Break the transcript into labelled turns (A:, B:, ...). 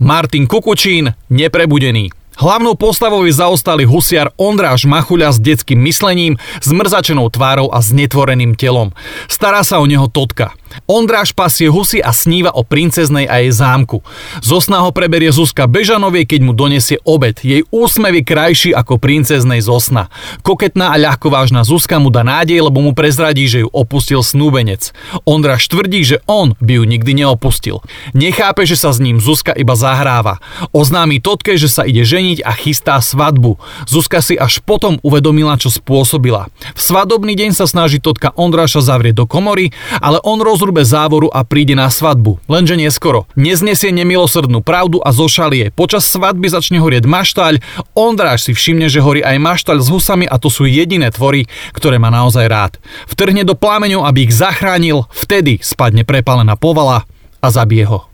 A: Martin Kukučín, neprebudený. Hlavnou postavou je zaostalý husiar Ondráš Machuľa s detským myslením, zmrzačenou tvárou a znetvoreným telom. Stará sa o neho Totka. Ondráš pasie husy a sníva o princeznej a jej zámku. Zo sna ho preberie Zuzka Bežanovej, keď mu donesie obed. Jej úsmev je krajší ako princeznej zo sna. Koketná a ľahkovážna Zuzka mu dá nádej, lebo mu prezradí, že ju opustil snúbenec. Ondráš tvrdí, že on by ju nikdy neopustil. Nechápe, že sa s ním Zuzka iba zahráva. Oznámi Totke, že sa ide ženiť a chystá svadbu. Zuzka si až potom uvedomila, čo spôsobila. V svadobný deň sa snaží Totka Ondráša zavrieť do komory, ale on roz rozrube závoru a príde na svadbu. Lenže neskoro. Neznesie nemilosrdnú pravdu a zošalie. Počas svadby začne horieť maštaľ. Ondráš si všimne, že horí aj maštaľ s husami a to sú jediné tvory, ktoré má naozaj rád. Vtrhne do plámeňov, aby ich zachránil, vtedy spadne prepálená povala a zabije ho.